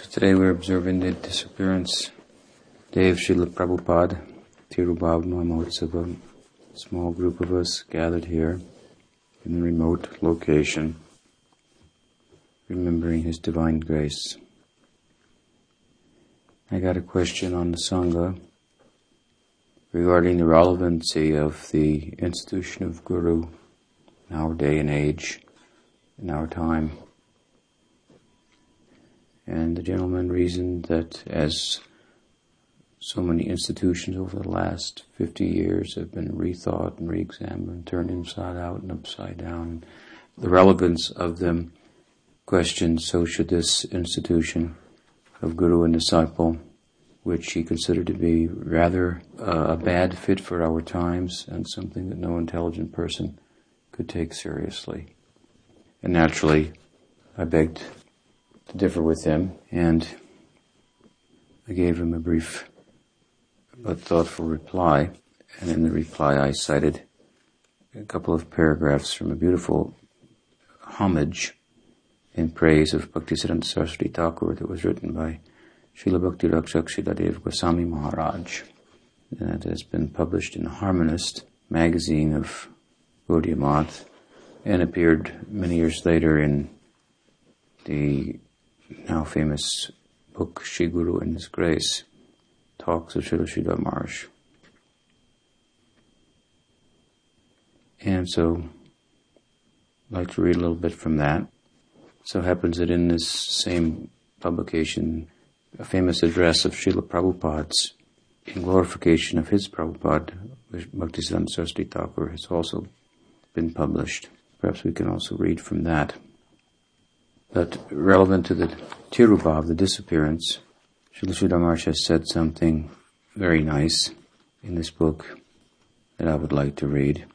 So today we're observing the disappearance day of Srila Prabhupada, Tirobhava Mahotsava. A small group of us gathered here in a remote location, remembering his divine grace. I got a question on the Sangha regarding the relevancy of the institution of Guru in our day and age, in our time. And the gentleman reasoned that as so many institutions over the last 50 years have been rethought and re-examined turned inside out and upside down, the relevance of them questioned, so should this institution of guru and disciple, which he considered to be rather uh, a bad fit for our times and something that no intelligent person could take seriously. And naturally, I begged to differ with him, and I gave him a brief but thoughtful reply. And in the reply, I cited a couple of paragraphs from a beautiful homage in praise of Bhaktisiddhanta Saraswati Thakur that was written by Srila Bhakti Rakshak Sridhar Dev Goswami Maharaj. It has been published in Harmonist magazine of Gaudiya Math and appeared many years later in the now famous book Shri Guru and His Grace, talks of Srila Sridhar Maharaj. And so, I'd like to read a little bit from that. So happens that in this same publication, a famous address of Srila Prabhupada's in glorification of his Prabhupada, Bhaktisiddhanta Saraswati Thakur, has also been published. Perhaps we can also read from that. But relevant to the Tirobhava, the disappearance, Srila has said something very nice in this book that I would like to read.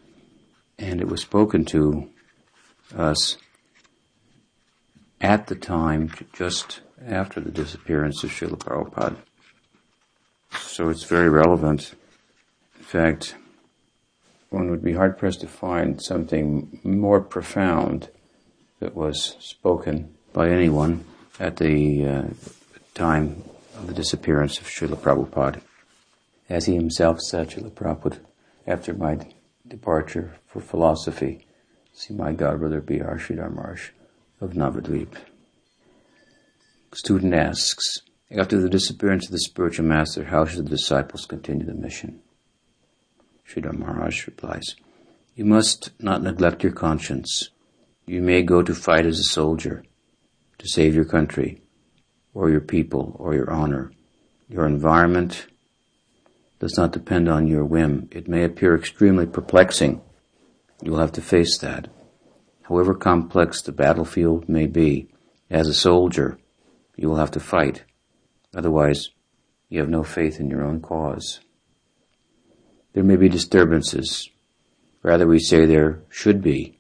And it was spoken to us at the time, just after the disappearance of Srila Prabhupada. So it's very relevant. In fact, one would be hard pressed to find something more profound that was spoken by anyone at the uh, time of the disappearance of Srila Prabhupada. As he himself said, Srila Prabhupada, after my departure for philosophy, see my godbrother B.R. Sridhar Maharaj of Navadvip. Student asks, after the disappearance of the spiritual master, how should the disciples continue the mission? Sridhar Maharaj replies, You must not neglect your conscience. You may go to fight as a soldier to save your country, or your people, or your honor. Your environment does not depend on your whim. It may appear extremely perplexing. You'll have to face that. However complex the battlefield may be, as a soldier, you will have to fight. Otherwise, you have no faith in your own cause. There may be disturbances. Rather, we say there should be.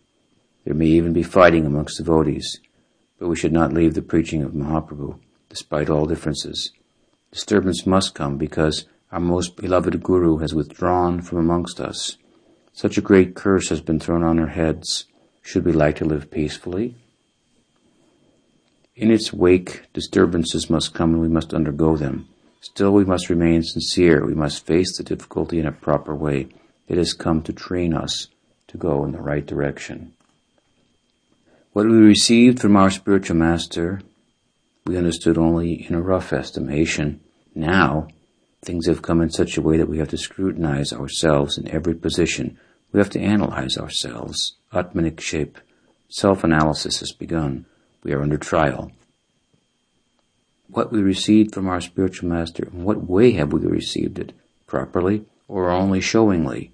There may even be fighting amongst devotees. But we should not leave the preaching of Mahaprabhu, despite all differences. Disturbance must come because our most beloved Guru has withdrawn from amongst us. Such a great curse has been thrown on our heads. Should we like to live peacefully? In its wake, disturbances must come and we must undergo them. Still, we must remain sincere. We must face the difficulty in a proper way. It has come to train us to go in the right direction. What we received from our spiritual master, we understood only in a rough estimation. Now, things have come in such a way that we have to scrutinize ourselves in every position. We have to analyze ourselves. Atma-nikshepa. Self-analysis has begun. We are under trial. What we received from our spiritual master, in what way have we received it? Properly or only showingly?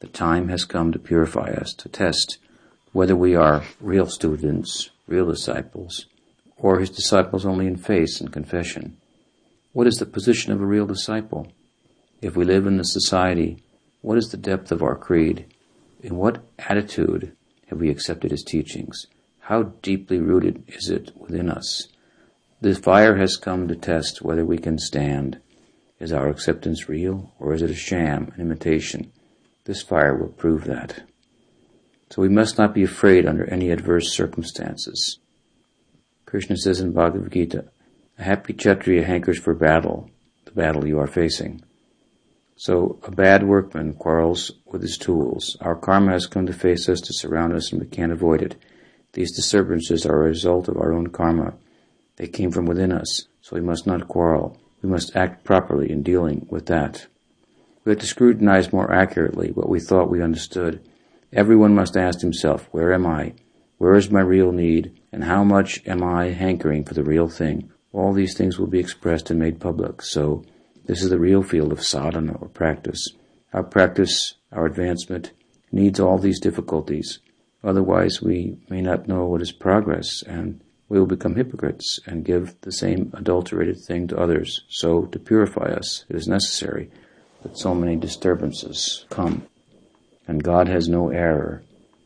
The time has come to purify us, to test whether we are real students, real disciples, or his disciples only in face and confession. What is the position of a real disciple? If we live in the society, what is the depth of our creed? In what attitude have we accepted his teachings? How deeply rooted is it within us? The fire has come to test whether we can stand. Is our acceptance real or is it a sham, an imitation? This fire will prove that. So we must not be afraid under any adverse circumstances. Krishna says in Bhagavad Gita, A happy Kshatriya hankers for battle, the battle you are facing. So a bad workman quarrels with his tools. Our karma has come to face us, to surround us, and we can't avoid it. These disturbances are a result of our own karma. They came from within us, so we must not quarrel. We must act properly in dealing with that. We have to scrutinize more accurately what we thought we understood. Everyone must ask himself, where am I? Where is my real need? And how much am I hankering for the real thing? All these things will be expressed and made public. So this is the real field of sadhana or practice. Our practice, our advancement, needs all these difficulties. Otherwise, we may not know what is progress, and we will become hypocrites and give the same adulterated thing to others. So, to purify us, it is necessary that so many disturbances come. And God has no error.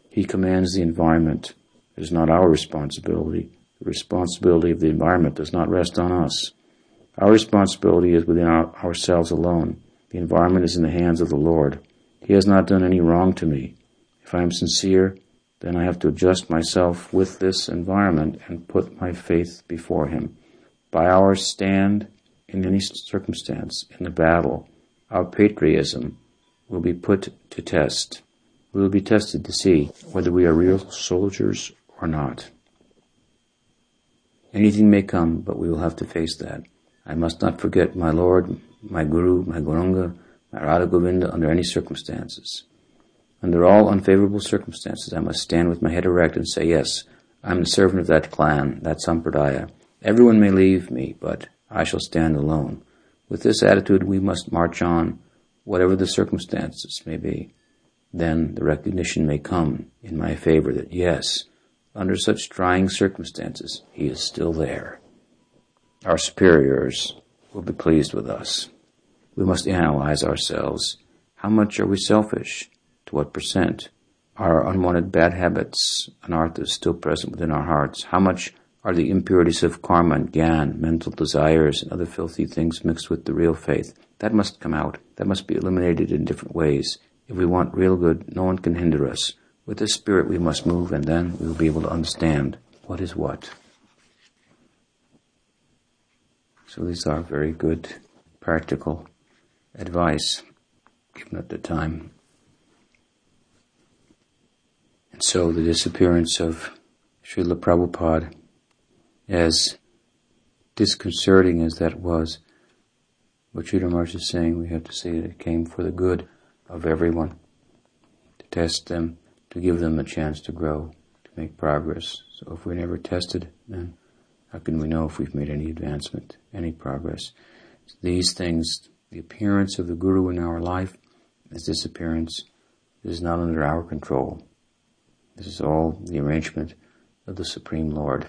He commands the environment. It is not our responsibility. The responsibility of the environment does not rest on us. Our responsibility is within our, ourselves alone. The environment is in the hands of the Lord. He has not done any wrong to me. If I am sincere, then I have to adjust myself with this environment and put my faith before Him. By our stand in any circumstance in the battle, our patriotism will be put to test. We will be tested to see whether we are real soldiers or not. Anything may come, but we will have to face that. I must not forget my Lord, my Guru, my Gauranga, my Radha Govinda under any circumstances. Under all unfavorable circumstances, I must stand with my head erect and say, yes, I'm the servant of that clan, that sampradaya. Everyone may leave me, but I shall stand alone. With this attitude, we must march on, whatever the circumstances may be. Then the recognition may come in my favor that, yes, under such trying circumstances, he is still there our superiors will be pleased with us. We must analyze ourselves. How much are we selfish? To what percent? Are unwanted bad habits, anarthas, still present within our hearts? How much are the impurities of karma and gyan, mental desires, and other filthy things mixed with the real faith? That must come out. That must be eliminated in different ways. If we want real good, no one can hinder us. With this spirit we must move, and then we will be able to understand what is what. So these are very good practical advice given at the time. And so the disappearance of Srila Prabhupada, as disconcerting as that was, what Maharaj is saying, we have to say that it came for the good of everyone, to test them, to give them a chance to grow, to make progress. So if we're never tested, then how can we know if we've made any advancement, any progress? These things, the appearance of the Guru in our life, his disappearance, is not under our control. This is all the arrangement of the Supreme Lord.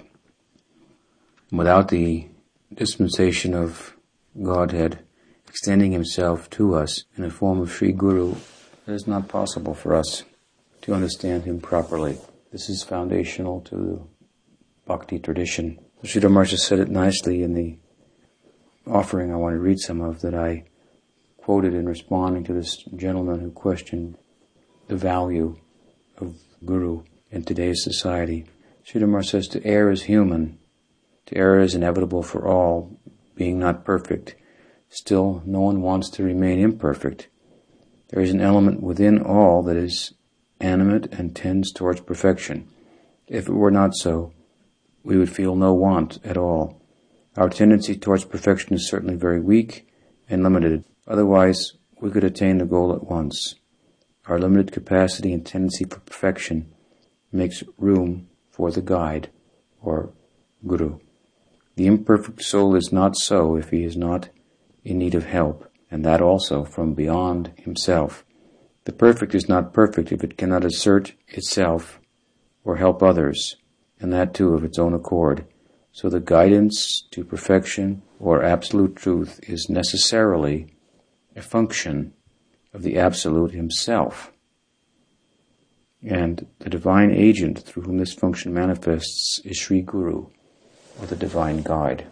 Without the dispensation of Godhead extending himself to us in the form of Sri Guru, it is not possible for us to understand him properly. This is foundational to the bhakti tradition. Sridhar Maharaj said it nicely in the offering I want to read some of that I quoted in responding to this gentleman who questioned the value of Guru in today's society. Sridhar says, to err is human, to is inevitable for all, being not perfect. Still, no one wants to remain imperfect. There is an element within all that is animate and tends towards perfection. If it were not so, we would feel no want at all. Our tendency towards perfection is certainly very weak and limited. Otherwise, we could attain the goal at once. Our limited capacity and tendency for perfection makes room for the guide or guru. The imperfect soul is not so if he is not in need of help, and that also from beyond himself. The perfect is not perfect if it cannot assert itself or help others and that too of its own accord. So the guidance to perfection or absolute truth is necessarily a function of the Absolute Himself. And the divine agent through whom this function manifests is Sri Guru, or the divine guide.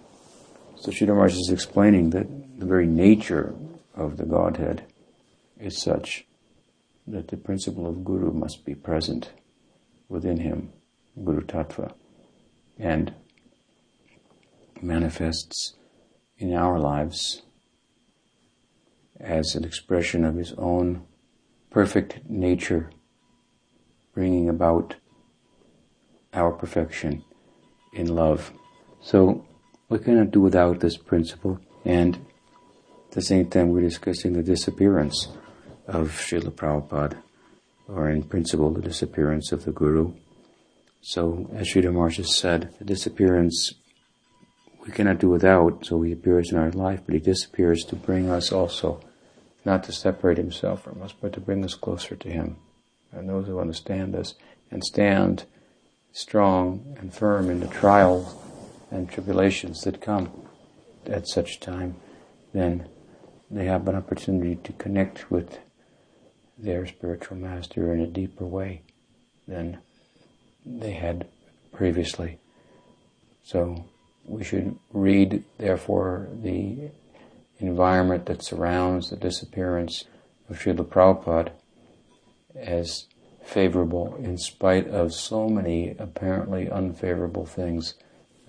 So Sridhar Maharaj is explaining that the very nature of the Godhead is such that the principle of Guru must be present within him. Guru Tattva. And manifests in our lives as an expression of His own perfect nature, bringing about our perfection in love. So we cannot do without this principle, and at the same time we're discussing the disappearance of Srila Prabhupada, or in principle the disappearance of the Guru. So, as Sridhar Maharaj said, the disappearance we cannot do without, so he appears in our life, but he disappears to bring us also, not to separate himself from us, but to bring us closer to him. And those who understand this and stand strong and firm in the trials and tribulations that come at such time, then they have an opportunity to connect with their spiritual master in a deeper way than they had previously. So we should read, therefore, the environment that surrounds the disappearance of Srila Prabhupada as favorable in spite of so many apparently unfavorable things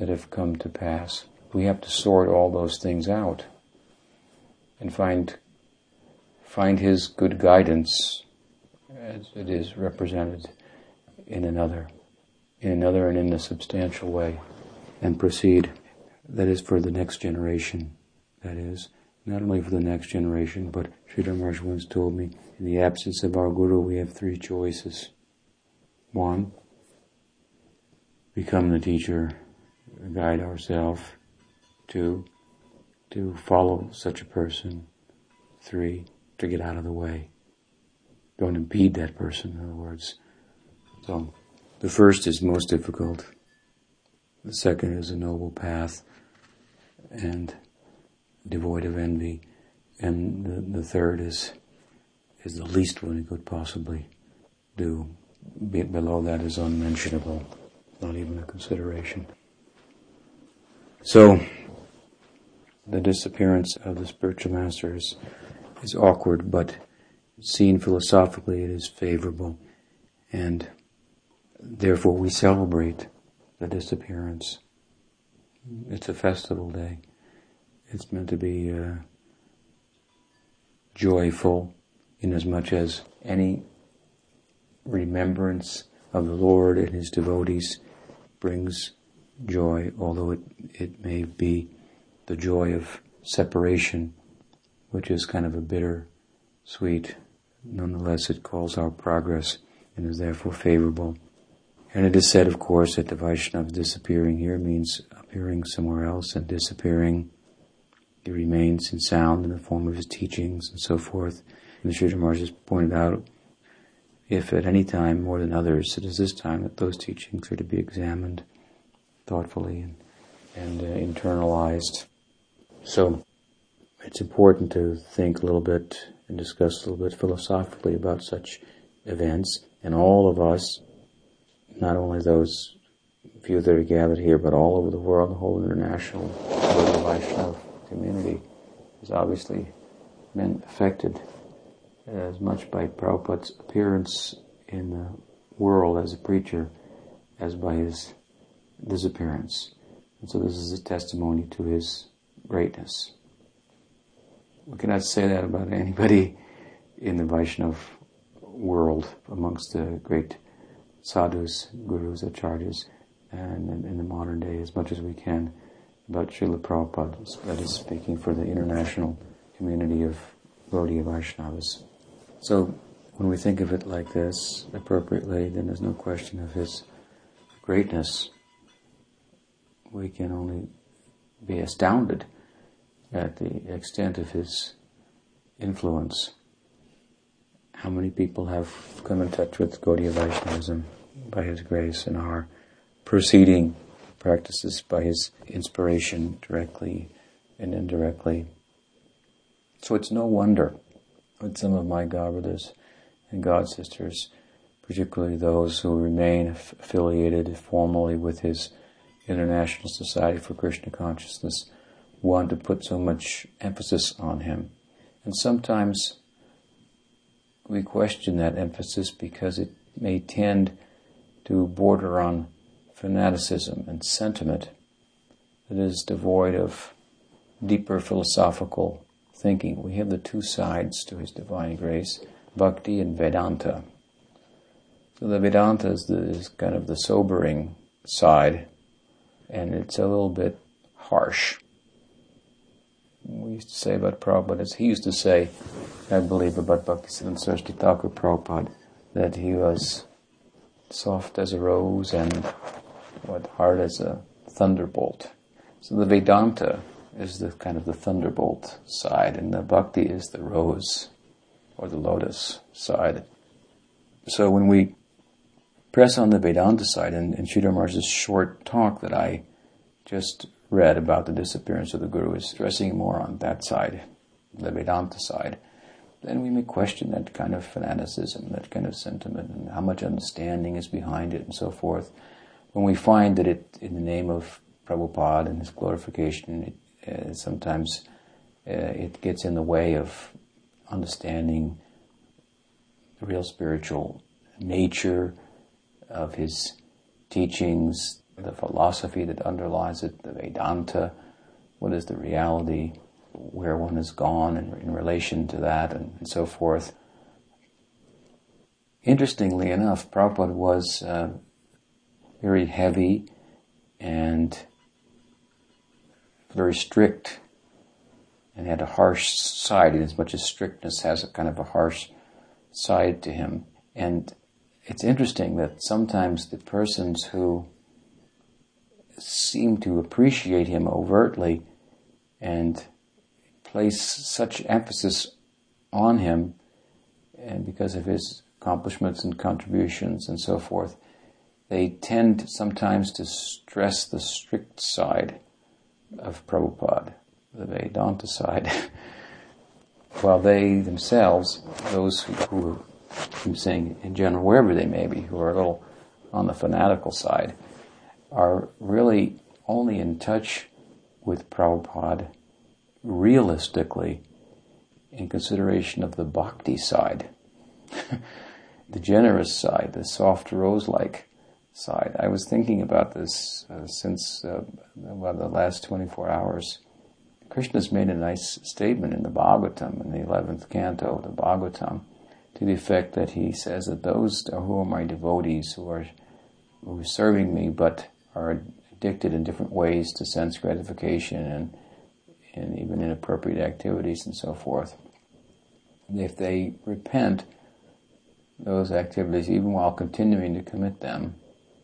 that have come to pass. We have to sort all those things out and find find his good guidance as it is represented in another in another and in a substantial way and proceed. That is for the next generation. That is not only for the next generation but Sridhar Maharaj once told me in the absence of our Guru we have three choices. One become the teacher guide ourselves. Two, to follow such a person. Three, to get out of the way. Don't impede that person, in other words. So, the first is most difficult. The second is a noble path and devoid of envy. And the, the third is, is the least one could possibly do. Below that is unmentionable, not even a consideration. So, the disappearance of the spiritual masters is awkward, but seen philosophically, it is favorable, and therefore we celebrate the disappearance. It's a festival day. It's meant to be uh, joyful, inasmuch as any remembrance of the Lord and His devotees brings joy, although it, it may be the joy of separation, which is kind of a bitter sweet. Nonetheless, it calls our progress and is therefore favorable. And it is said, of course, that the Vaishnava disappearing here means appearing somewhere else and disappearing. He remains in sound in the form of his teachings and so forth. And the Maharaj has pointed out, if at any time more than others, it is this time that those teachings are to be examined thoughtfully and, and uh, internalized. So it's important to think a little bit and discuss a little bit philosophically about such events. And all of us, not only those few that are gathered here, but all over the world, the whole international Vaishnava community has obviously been affected as much by Prabhupada's appearance in the world as a preacher as by his disappearance. And so this is a testimony to his greatness. We cannot say that about anybody in the Vaishnav world amongst the great sadhus, gurus, acharyas, and in, in the modern day as much as we can about Srila Prabhupada, that is speaking for the international community of Gaudiya Vaishnavas. So when we think of it like this appropriately, then there's no question of his greatness we can only be astounded at the extent of his influence. How many people have come in touch with Gaudiya Vaishnavism by his grace and are proceeding practices by his inspiration directly and indirectly. So it's no wonder that some of my God brothers and God sisters, particularly those who remain affiliated formally with his International Society for Krishna Consciousness want to put so much emphasis on him. And sometimes we question that emphasis because it may tend to border on fanaticism and sentiment that is devoid of deeper philosophical thinking. We have the two sides to his divine grace, bhakti and Vedanta. So the Vedanta is, the, is kind of the sobering side, and it's a little bit harsh. We used to say about Prabhupada, as he used to say, I believe about Bhaktisiddhanta Saraswati Thakur Prabhupada, that he was soft as a rose and what hard as a thunderbolt. So the Vedanta is the kind of the thunderbolt side, and the Bhakti is the rose or the lotus side. So when we press on the Vedanta side, and in Sridhar Maharaj's short talk that I just read about the disappearance of the Guru is stressing more on that side, the Vedanta side, then we may question that kind of fanaticism, that kind of sentiment, and how much understanding is behind it, and so forth. When we find that it, in the name of Prabhupada and his glorification, it, uh, sometimes uh, it gets in the way of understanding the real spiritual nature of his teachings, the philosophy that underlies it, the Vedanta, what is the reality, where one has gone in, in relation to that, and, and, so forth. Interestingly enough, Prabhupada was uh, very heavy and very strict and had a harsh side, in as much as strictness has a kind of a harsh side to him. And it's interesting that sometimes the persons who seem to appreciate him overtly and place such emphasis on him, and because of his accomplishments and contributions and so forth, they tend sometimes to stress the strict side of Prabhupada, the Vedanta side, while they themselves, those who, I'm saying in general, wherever they may be, who are a little on the fanatical side, are really only in touch with Prabhupada realistically in consideration of the bhakti side, the generous side, the soft rose-like side. I was thinking about this uh, since uh, the last 24 hours. Krishna's made a nice statement in the Bhagavatam, in the 11th canto of the Bhagavatam, to the effect that he says that those who are my devotees, who are, who are serving me but are addicted in different ways to sense gratification and, and even inappropriate activities and so forth, if they repent those activities even while continuing to commit them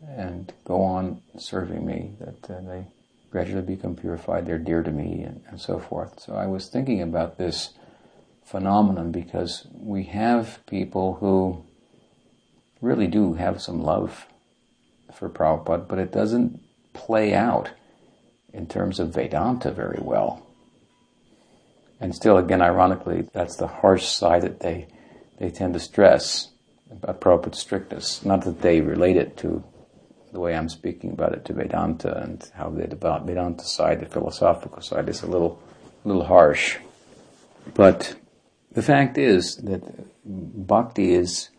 and go on serving me, that uh, they gradually become purified, they're dear to me, and, and so forth. So I was thinking about this phenomenon because we have people who really do have some love for Prabhupada, but it doesn't play out in terms of Vedanta very well. And still, again, ironically, that's the harsh side that they, they tend to stress about Prabhupada's strictness. Not that they relate it to the way I'm speaking about it to Vedanta and how the Vedanta side, the philosophical side, is a little, little harsh. But the fact is that bhakti is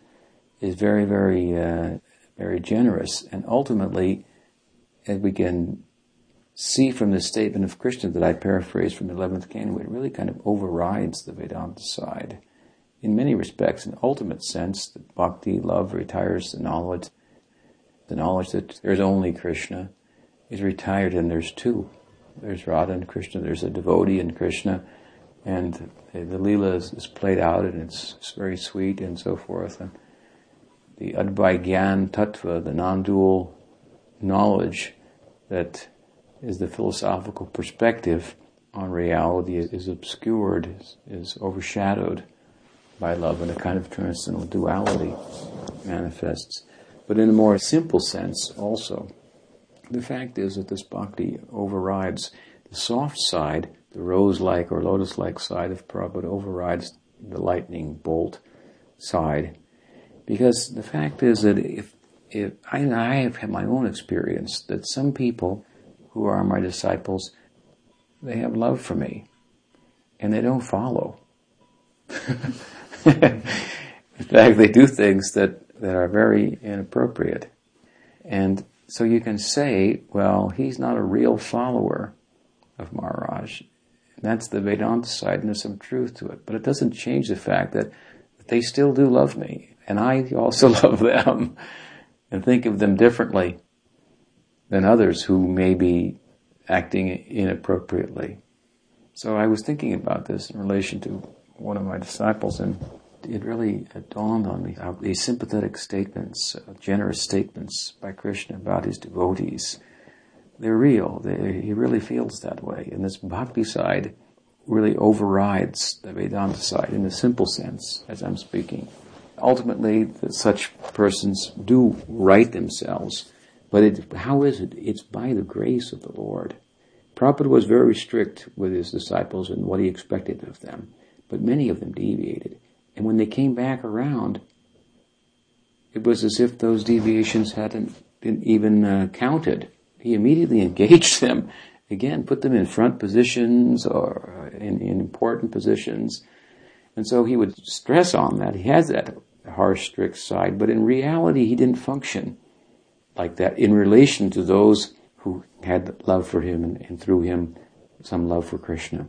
is very, very, uh, very generous, and ultimately, as we can see from the statement of Krishna that I paraphrased from the eleventh canto, it really kind of overrides the Vedanta side. In many respects, in ultimate sense, that bhakti, love, retires the knowledge, the knowledge that there's only Krishna is retired, and there's two. There's Radha and Krishna. There's a devotee in Krishna, and the, lila is, is, played out and it's, it's, very sweet and so forth. And the Advaya Gyan Tattva, the non-dual knowledge that is the philosophical perspective on reality is obscured, is, is overshadowed by love, and a kind of transcendental duality manifests. But in a more simple sense, also, the fact is that this bhakti overrides the soft side the rose-like or lotus-like side of Prabhupada overrides the lightning bolt side. Because the fact is that if, if I, I have had my own experience that some people who are my disciples, they have love for me and they don't follow. In fact, they do things that, that are very inappropriate. And so you can say, well, he's not a real follower of Maharaj. That's the Vedanta side, and there's some truth to it. But it doesn't change the fact that they still do love me, and I also love them, and think of them differently than others who may be acting inappropriately. So I was thinking about this in relation to one of my disciples, and it really dawned on me how these sympathetic statements, uh, generous statements by Krishna about his devotees, they're real. They, he really feels that way. And this bhakti side really overrides the Vedanta side in a simple sense, as I'm speaking. Ultimately, such persons do right themselves, but it, how is it? It's by the grace of the Lord. Prabhupada was very strict with his disciples and what he expected of them, but many of them deviated. And when they came back around, it was as if those deviations hadn't been even uh, counted. He immediately engaged them again, put them in front positions or uh, in, in important positions. And so he would stress on that. He has that harsh, strict side, but in reality, he didn't function like that in relation to those who had love for him and, and through him some love for Krishna.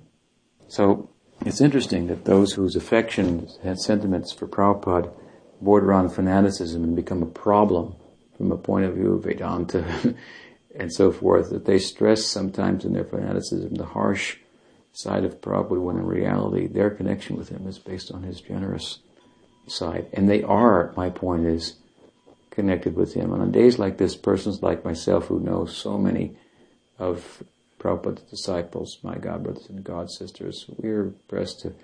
So it's interesting that those whose affections and sentiments for Prabhupada border on fanaticism and become a problem from a point of view of Vedanta and so forth, that they stress sometimes in their fanaticism the harsh side of Prabhupada when in reality their connection with him is based on his generous side. And they are, my point is, connected with him. And on days like this, persons like myself who know so many of Prabhupada's disciples, my God brothers and God sisters, we're blessed to,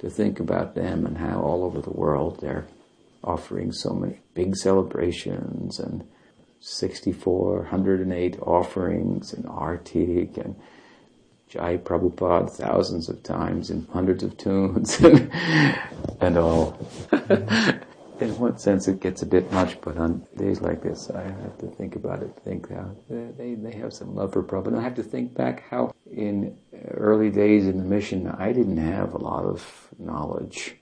to think about them and how all over the world they're offering so many big celebrations and 64, 108 offerings and artik and Jai Prabhupada thousands of times in hundreds of tunes and, and all. in one sense it gets a bit much, but on days like this, I have to think about it, think how they, they have some love for Prabhupada. And I have to think back how in early days in the mission, I didn't have a lot of knowledge.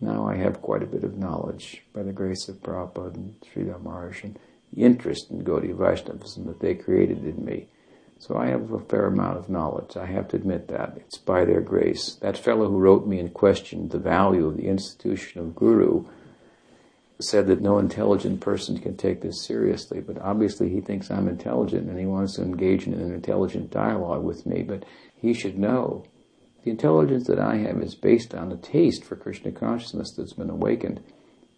Now I have quite a bit of knowledge by the grace of Prabhupada and Sridhar Maharaj interest in Gaudiya Vaishnavism that they created in me. So I have a fair amount of knowledge. I have to admit that. It's by their grace. That fellow who wrote me and questioned the value of the institution of Guru said that no intelligent person can take this seriously, but obviously he thinks I'm intelligent and he wants to engage in an intelligent dialogue with me, but he should know the intelligence that I have is based on a taste for Krishna consciousness that's been awakened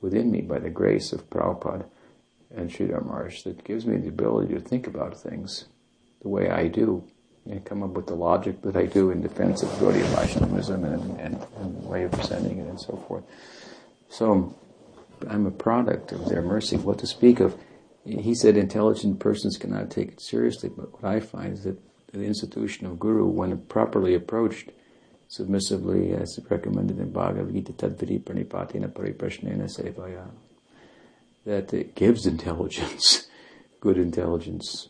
within me by the grace of Prabhupada and Sridhar Maharaj that gives me the ability to think about things the way I do and come up with the logic that I do in defense of Gaudiya Vaishnavism and, and, and way of presenting it and so forth. So I'm a product of their mercy. What to speak of? He said intelligent persons cannot take it seriously, but what I find is that the institution of Guru, when properly approached, submissively, as recommended in Bhagavad Gita, tadviri pranipatena pariprashnena sevaya, that it gives intelligence, good intelligence.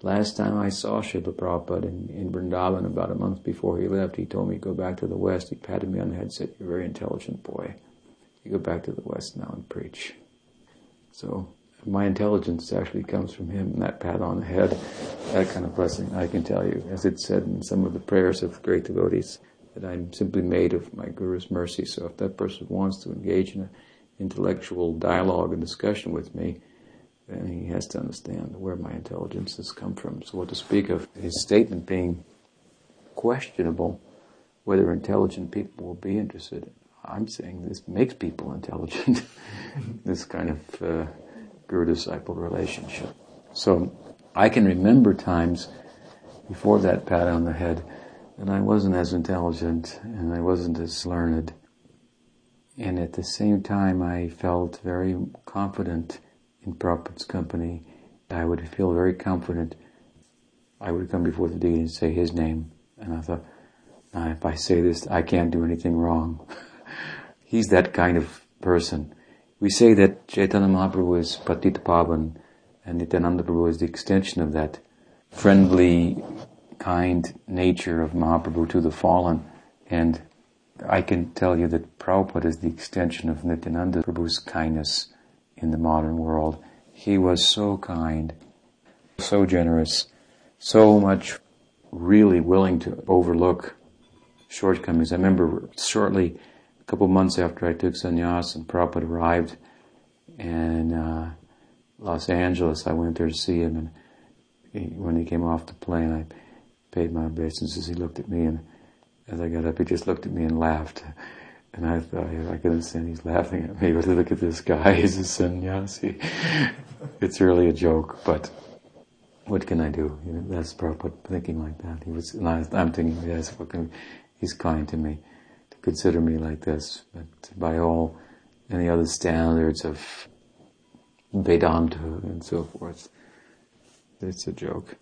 The last time I saw Srila Prabhupada in, in Vrindavan, about a month before he left, he told me, go back to the West. He patted me on the head and said, you're a very intelligent boy you go back to the West now and preach. So my intelligence actually comes from him, and that pat on the head, that kind of blessing, I can tell you, as it's said in some of the prayers of great devotees, that I'm simply made of my Guru's mercy. So if that person wants to engage in an intellectual dialogue and discussion with me, then he has to understand where my intelligence has come from. So what to speak of his statement being questionable, whether intelligent people will be interested I'm saying this makes people intelligent, this kind of uh, guru disciple relationship. So I can remember times before that pat on the head that I wasn't as intelligent and I wasn't as learned. And at the same time, I felt very confident in Prabhupada's company. I would feel very confident. I would come before the deity and say his name. And I thought, if I say this, I can't do anything wrong. He's that kind of person. We say that Chaitanya Mahaprabhu is Patita Pavan and Nityananda Prabhu is the extension of that friendly, kind nature of Mahaprabhu to the fallen. And I can tell you that Prabhupada is the extension of Nityananda Prabhu's kindness in the modern world. He was so kind, so generous, so much really willing to overlook shortcomings. I remember shortly, a couple months after I took sannyas and Prabhupada arrived in uh, Los Angeles, I went there to see him and he, when he came off the plane, I paid my obeisances. He looked at me and as I got up, he just looked at me and laughed. And I thought, I could understand he's laughing at me, but look at this guy, he's a sannyasi. it's really a joke, but what can I do? You know, that's Prabhupada thinking like that. He was, and I, am thinking, yes, what can, he's kind to me to consider me like this. But by all any other standards of Vedanta and so forth, it's a joke.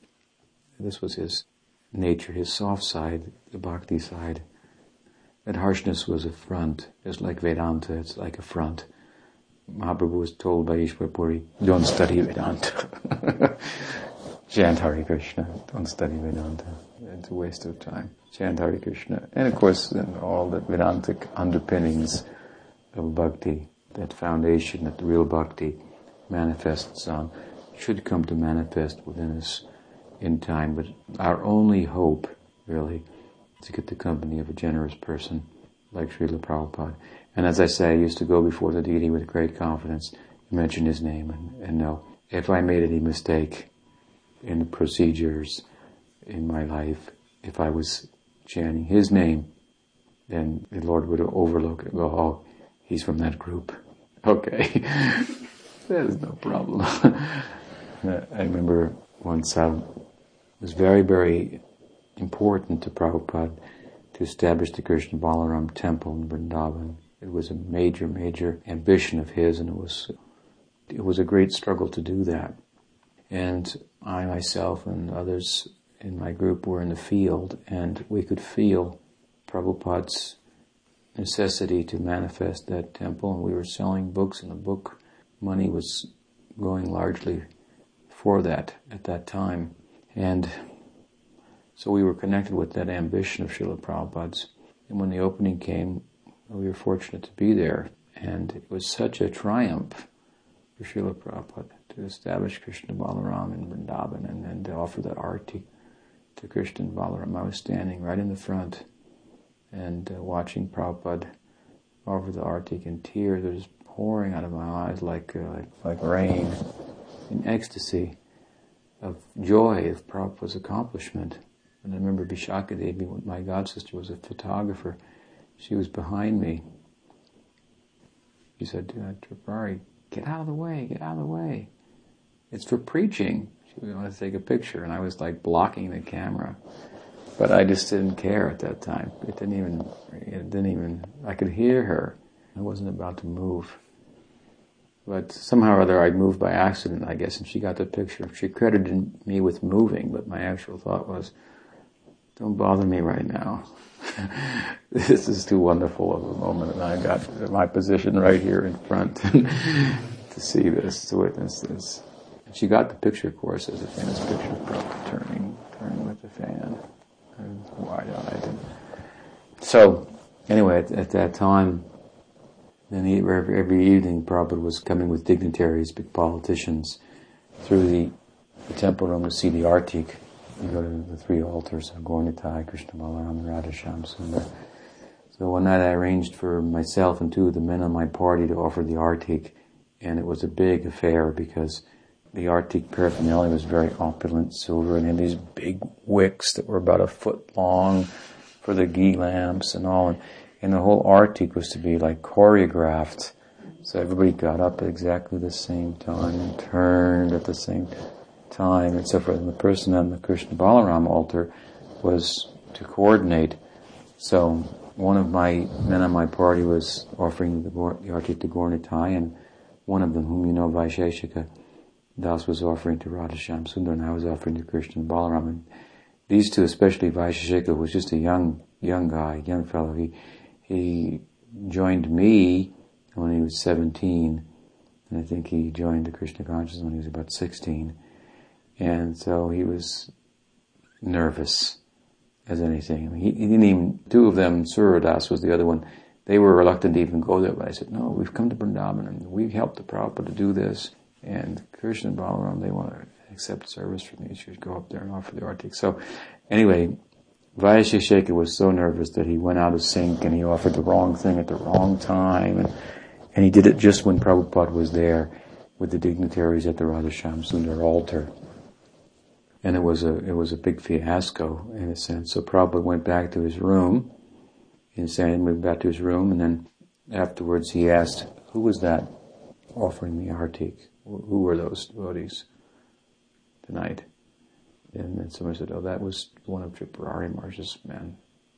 This was his nature, his soft side, the bhakti side. That harshness was a front, just like Vedanta, it's like a front. Mahaprabhu was told by Ishwar Puri, don't study Vedanta. Chant Hare Krishna. Don't study Vedanta. It's a waste of time. Chant Hare Krishna. And of course, all the Vedantic underpinnings of bhakti, that foundation that the real bhakti manifests on, should come to manifest within us in time. But our only hope, really, to get the company of a generous person like Srila Prabhupada. And as I say, I used to go before the deity with great confidence, mention his name, and, and know if I made any mistake, in the procedures in my life, if I was chanting His name, then the Lord would overlook it go, oh, he's from that group. Okay. There's no problem. I remember once it was very, very important to Prabhupada to establish the Krishna Balaram temple in Vrindavan. It was a major, major ambition of his and it was, it was a great struggle to do that. And I myself and others in my group were in the field and we could feel Prabhupada's necessity to manifest that temple and we were selling books and the book money was going largely for that at that time. And so we were connected with that ambition of Srila Prabhupada's. And when the opening came, we were fortunate to be there. And it was such a triumph for Srila Prabhupada to establish Krishna Balaram in Vrindavan and then to offer the arti to Krishna Balaram. I was standing right in the front and uh, watching Prabhupada offer the arti and tears were just pouring out of my eyes like, uh, like, like rain in ecstasy of joy of Prabhupada's accomplishment. And I remember Vishakha Devi, my god sister, was a photographer. She was behind me. She said, uh, Tripurari, get out of the way, get out of the way. It's for preaching. She wanted to take a picture, and I was like blocking the camera. But I just didn't care at that time. It didn't even, it didn't even, I could hear her. I wasn't about to move. But somehow or other I moved by accident, I guess, and she got the picture. She credited me with moving, but my actual thought was, don't bother me right now. this is too wonderful of a moment, and I got my position right here in front to see this, to witness this. She got the picture, of course, as a famous picture of Prabhupada turning, turning with the fan, wide-eyed. So, anyway, at, at, that time, then he, every, evening, Prabhupada was coming with dignitaries, big politicians, through the, the temple room to see the artik. You go to the three altars of Gaura Krishna Balaram, and Radhashyam. So one night I arranged for myself and two of the men on my party to offer the artik, and it was a big affair because the artik paraphernalia was very opulent silver and had these big wicks that were about a foot long for the ghee lamps and all. And, and the whole artik was to be like choreographed. So everybody got up at exactly the same time and turned at the same time and so forth. And the person on the Krishna Balaram altar was to coordinate. So one of my men on my party was offering the, the to Gaura Nitai and one of them, whom you know, Vaisheshika, Das was offering to Radhashyam Sundar and I was offering to Krishna Balaram. And these two, especially Vaisheshika, was just a young, young guy, young fellow. He, he joined me when he was 17. And I think he joined the Krishna consciousness when he was about 16. And so he was nervous as anything. I mean, he, he, didn't even, two of them, Suradas was the other one, they were reluctant to even go there, but I said, no, we've come to Vrindavan and we've helped the Prabhupada to do this. And Krishna and Balaram, they want to accept service from me, you should go up there and offer the artik. So, anyway, Vaishesheka was so nervous that he went out of sync and he offered the wrong thing at the wrong time. And, and he did it just when Prabhupada was there with the dignitaries at the Radhashyam Sundar altar. And it was a, it was a big fiasco in a sense. So Prabhupada went back to his room, insane, moved back to his room and then afterwards he asked, who was that offering the artik? Who were those devotees tonight? And then someone said, oh, that was one of Tripurari Maharaj's men.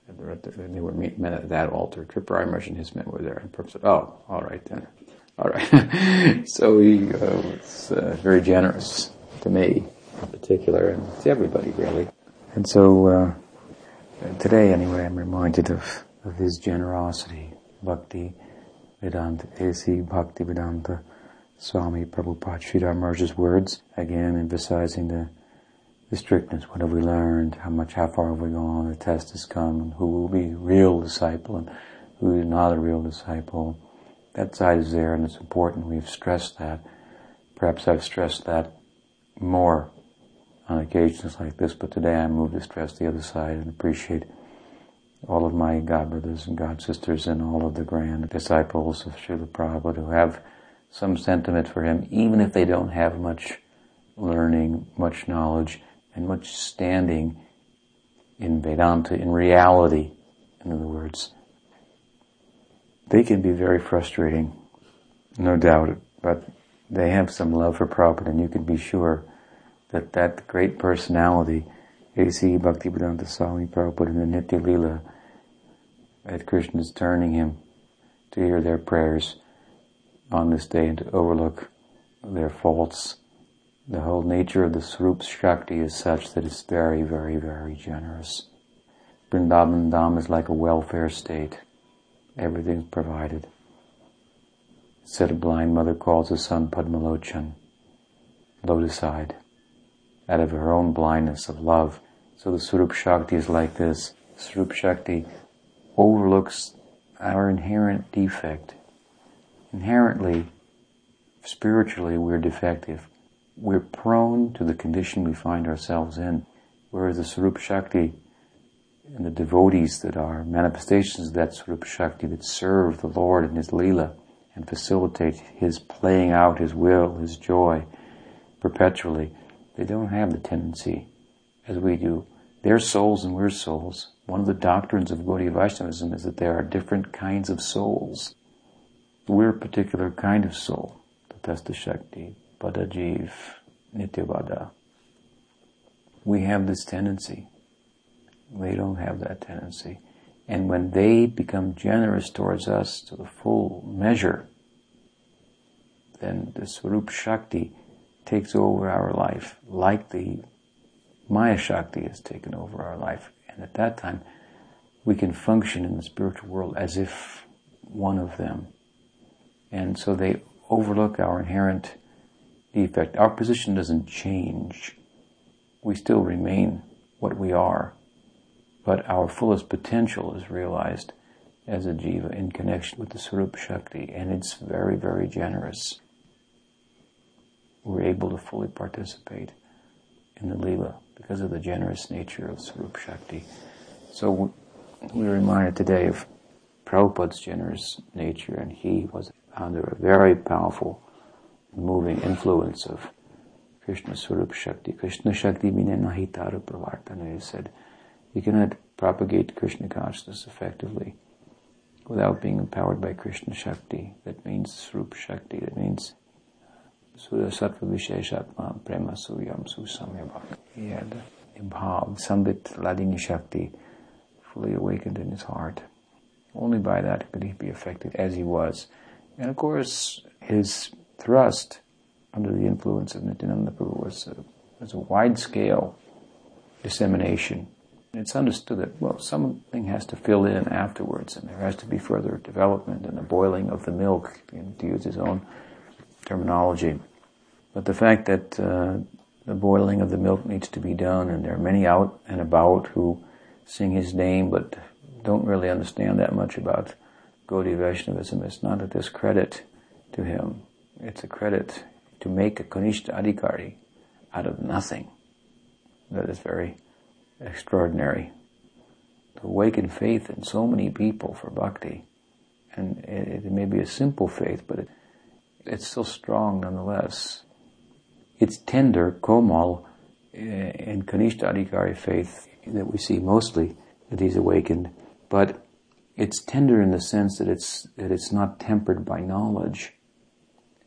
And they were, the, and they were met at that altar. Tripurari Maharaj and his men were there. And Prabhupada said, oh, all right then. All right. so he uh, was uh, very generous to me in particular and to everybody really. And so uh, today anyway I'm reminded of, of his generosity, Bhakti Vedanta, A.C. Bhaktivedanta Swami Prabhupada Sridhar Maharaj's words, again emphasizing the, the strictness. What have we learned? How much, how far have we gone? The test has come and who will be real disciple and who is not a real disciple. That side is there and it's important. We've stressed that. Perhaps I've stressed that more on occasions like this, but today I'm moved to stress the other side and appreciate all of my God brothers and God sisters and all of the grand disciples of Srila Prabhupada who have some sentiment for him, even if they don't have much learning, much knowledge, and much standing in Vedanta, in reality, in other words. They can be very frustrating, no doubt, but they have some love for Prabhupada, and you can be sure that that great personality, A.C. Bhaktivedanta Swami Prabhupada in the Nitya Lila, at Krishna's turning him to hear their prayers on this day and to overlook their faults. The whole nature of the Swarup Shakti is such that it's very, very, very generous. Vrindavan Dham is like a welfare state. Everything's provided. Said a blind mother calls her son Padmalochan, lotus-eyed out of her own blindness of love. So the Swarup Shakti is like this. Swarup Shakti overlooks our inherent defect. Inherently, spiritually, we're defective. We're prone to the condition we find ourselves in. Whereas the Swarup Shakti and the devotees that are manifestations of that Swarup Shakti that serve the Lord in His Leela and facilitate His playing out His will, His joy perpetually, they don't have the tendency as we do. They're souls and we're souls. One of the doctrines of Gaudiya Vaishnavism is that there are different kinds of souls. We're a particular kind of soul. Tatastha Shakti, Badajiv, Nitya-baddha. We have this tendency. They don't have that tendency. And when they become generous towards us to the full measure, then the Swarup Shakti takes over our life, like the Maya Shakti has taken over our life. And at that time, we can function in the spiritual world as if one of them. And so they overlook our inherent defect. Our position doesn't change. We still remain what we are. But our fullest potential is realized as a jiva in connection with the Swarup Shakti, and it's very, very generous we're able to fully participate in the Leela because of the generous nature of Swarup Shakti. So we're reminded today of Prabhupada's generous nature, and he was under a very powerful, moving influence of Krishna Swarup Shakti. Krishna Shakti minenahitaru pravartana, he said. You cannot propagate Krishna consciousness effectively without being empowered by Krishna Shakti. That means Swarup Shakti. That means Shuddha Sattva Visheshatma Prema Suryam Susamyabhak. He had Bhav, Sambit Hladini Shakti fully awakened in his heart. Only by that could he be affected as he was. And of course, his thrust under the influence of Nityananda Prabhu was a, was a wide scale dissemination. It's understood that, well, something has to fill in afterwards, and there has to be further development and the boiling of the milk, to use his own terminology. But the fact that uh, the boiling of the milk needs to be done, and there are many out and about who sing his name but don't really understand that much about Gaudiya Vaishnavism. It's not a discredit to him. It's a credit to make a Kanishta Adhikari out of nothing. That is very extraordinary. To awaken faith in so many people for bhakti. And it, it may be a simple faith, but it, it's still strong nonetheless. It's tender, komal, eh, in Kanishta Adhikari faith that we see mostly that he's awakened, but it's tender in the sense that it's that it's not tempered by knowledge,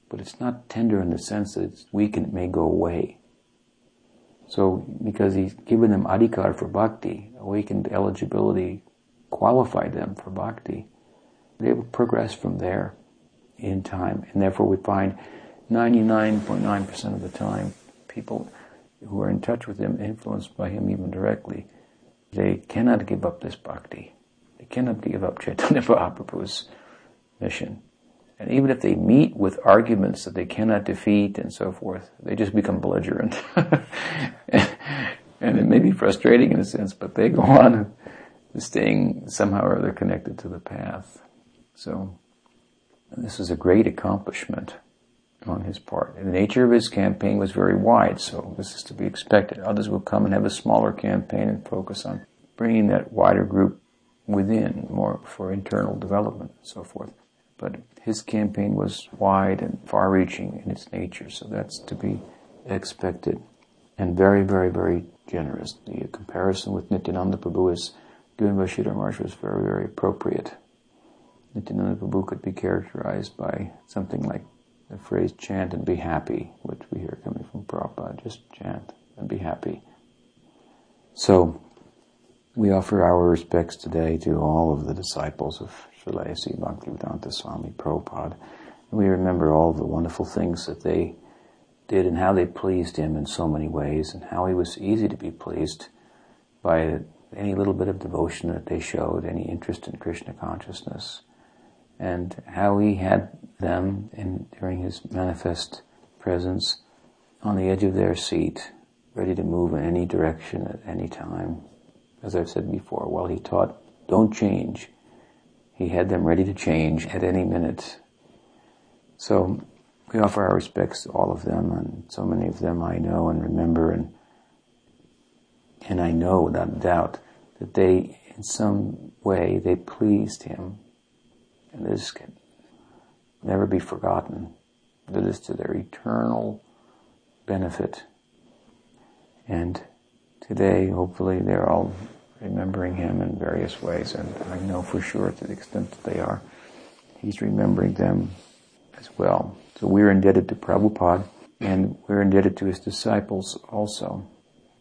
but it's not tender in the sense that it's weak and it may go away. So because he's given them adhikar for bhakti, awakened eligibility, qualified them for bhakti, they will progress from there in time, and therefore we find 99.9% of the time people who are in touch with him, influenced by him even directly, they cannot give up this bhakti. They cannot give up Chaitanya Mahaprabhu's mission. And even if they meet with arguments that they cannot defeat and so forth, they just become belligerent. and it may be frustrating in a sense, but they go on staying somehow or other connected to the path. So, this is a great accomplishment on his part. And the nature of his campaign was very wide, so this is to be expected. Others will come and have a smaller campaign and focus on bringing that wider group within, more for internal development and so forth. But his campaign was wide and far reaching in its nature, so that's to be expected. And very, very, very generous. The comparison with Nityananda Prabhu is given by Maharaj was very, very appropriate. Nityananda Prabhu could be characterized by something like the phrase chant and be happy, which we hear coming from Prabhupada, just chant and be happy. So, we offer our respects today to all of the disciples of Srila. Bhaktivedanta Swami Prabhupada. We remember all the wonderful things that they did and how they pleased him in so many ways and how he was easy to be pleased by any little bit of devotion that they showed, any interest in Krishna consciousness and how he had them in, during his manifest presence on the edge of their seat, ready to move in any direction at any time. As I've said before, while he taught, don't change, he had them ready to change at any minute. So we offer our respects to all of them, and so many of them I know and remember, and and I know without doubt that they, in some way, they pleased him and this can never be forgotten. That is to their eternal benefit. And today, hopefully, they're all remembering him in various ways, and I know for sure to the extent that they are, he's remembering them as well. So we're indebted to Prabhupada, and we're indebted to his disciples also,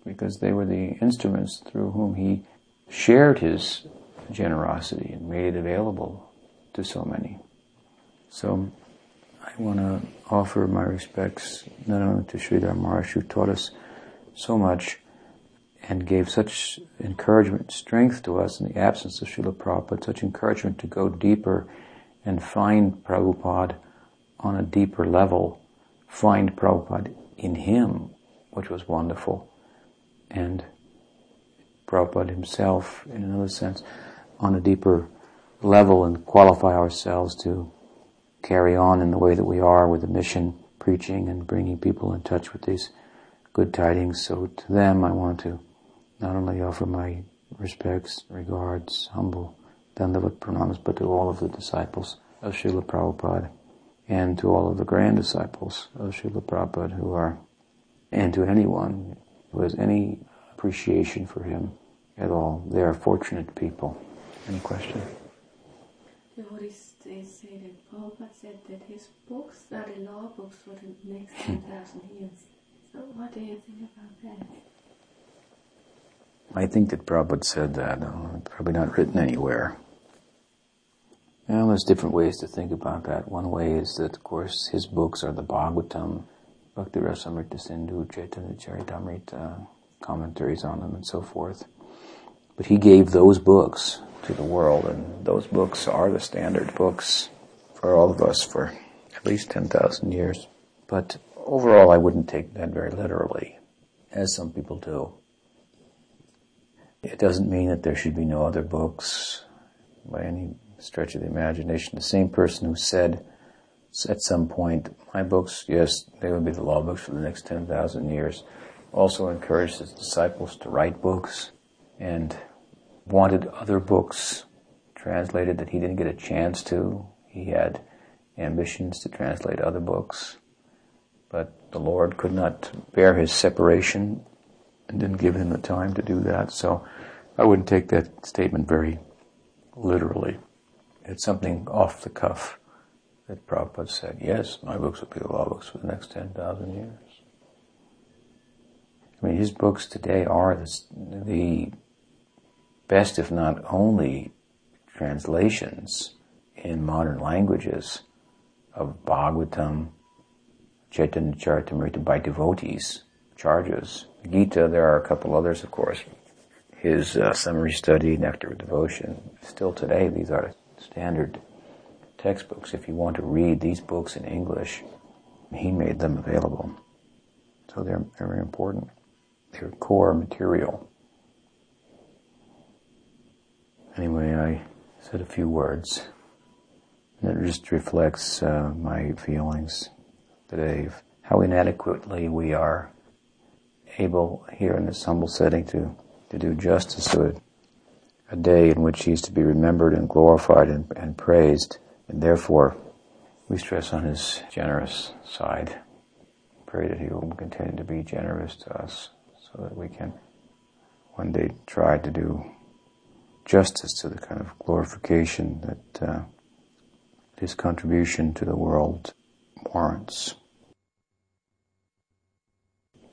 because they were the instruments through whom he shared his generosity and made it available to so many. So I want to offer my respects not only to Sridhar Maharaj who taught us so much and gave such encouragement, strength to us in the absence of Srila Prabhupada, such encouragement to go deeper and find Prabhupada on a deeper level, find Prabhupada in him, which was wonderful, and Prabhupada himself, in another sense, on a deeper level and qualify ourselves to carry on in the way that we are with the mission, preaching and bringing people in touch with these good tidings. So to them, I want to not only offer my respects, regards, humble dandavat pranams, but to all of the disciples of Srila Prabhupada and to all of the grand disciples of Srila Prabhupada who are, and to anyone who has any appreciation for him at all. They are fortunate people. Any question? The Buddhists they say that Prabhupada said that his books are the law books for the next hmm. 10,000 years. So what do you think about that? I think that Prabhupada said that. Probably not written anywhere. Well, there's different ways to think about that. One way is that, of course, his books are the Bhagavatam, Bhakti Rasamrita Sindhu, Chaitanya Charitamrita, commentaries on them, and so forth. But he gave those books to the world. And those books are the standard books for all of us for at least 10,000 years. But overall, I wouldn't take that very literally, as some people do. It doesn't mean that there should be no other books by any stretch of the imagination. The same person who said at some point, my books, yes, they would be the law books for the next 10,000 years. Also encouraged his disciples to write books and wanted other books translated that he didn't get a chance to. He had ambitions to translate other books, but the Lord could not bear his separation and didn't give him the time to do that. So I wouldn't take that statement very literally. It's something off the cuff that Prabhupada said, yes, my books will be the law books for the next 10,000 years. I mean, his books today are the, the best, if not only, translations in modern languages of Bhagavatam, Chaitanya Charitamrita by devotees, charges. Gita, there are a couple others, of course. His uh, summary study, Nectar of Devotion. Still today, these are standard textbooks. If you want to read these books in English, he made them available. So they're very important. They're core material. Anyway, I said a few words. And it just reflects uh, my feelings today of how inadequately we are able here in this humble setting to, to do justice to it. A day in which he is to be remembered and glorified and, and praised, and therefore we stress on his generous side. Pray that he will continue to be generous to us so that we can one day try to do justice to the kind of glorification that uh, his contribution to the world warrants.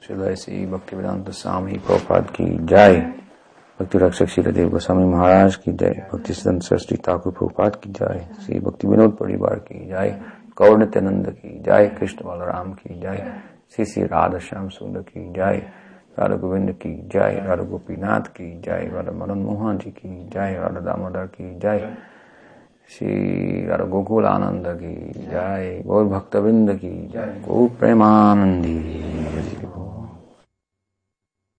Shri भक्ति वेदांत स्वामी प्रभुपाद की जय भक्ति रक्षक श्री देव गोस्वामी महाराज की जय भक्ति सदन सरस्वती ठाकुर प्रभुपाद की जय श्री भक्ति विनोद परिवार की जय गौर नित्यानंद की जय कृष्ण बलराम की जय श्री श्री राधा श्याम सुंदर की जय राधा गोविंद की जय राधा गोपीनाथ की जय राधा मदन मोहन जी की जय राधा दामोदर की जय श्री राधा गोकुल आनंद की जय गौर भक्तविंद की जय गौ प्रेमानंदी